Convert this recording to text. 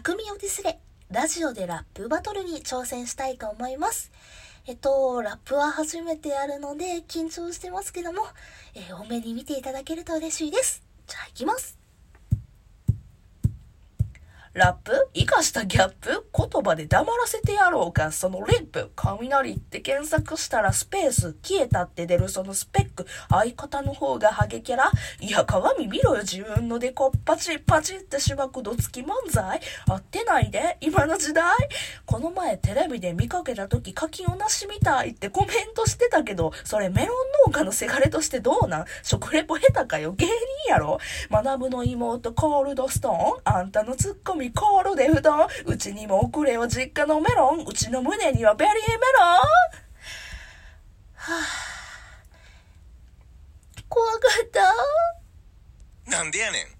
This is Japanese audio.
匠をディスれ、ラジオでラップバトルに挑戦したいと思います。えっと、ラップは初めてやるので緊張してますけども、えー多めに見ていただけると嬉しいです。じゃあ行きます。ラップ？生かしたギャップ？言葉で黙らせてやろうか？そのリップ？雷って検索したらスペース消えたって出るそのスペック。相方の方がハゲキャラ？いや、鏡見ろよ。自分のデコパチパチってしばくどつき漫才合ってないで今の時代この前テレビで見かけた時柿をなしみたいってコメントしてたけど、それメロン農家のせがれとしてどうなん？食レポ下手かよ。芸人やろ？学ぶの妹コールドストーン？あんたのツッコミコールで布団。うちにも送れよ実家のメロン。うちの胸にはベリーメロン。怖かった。なんでやねん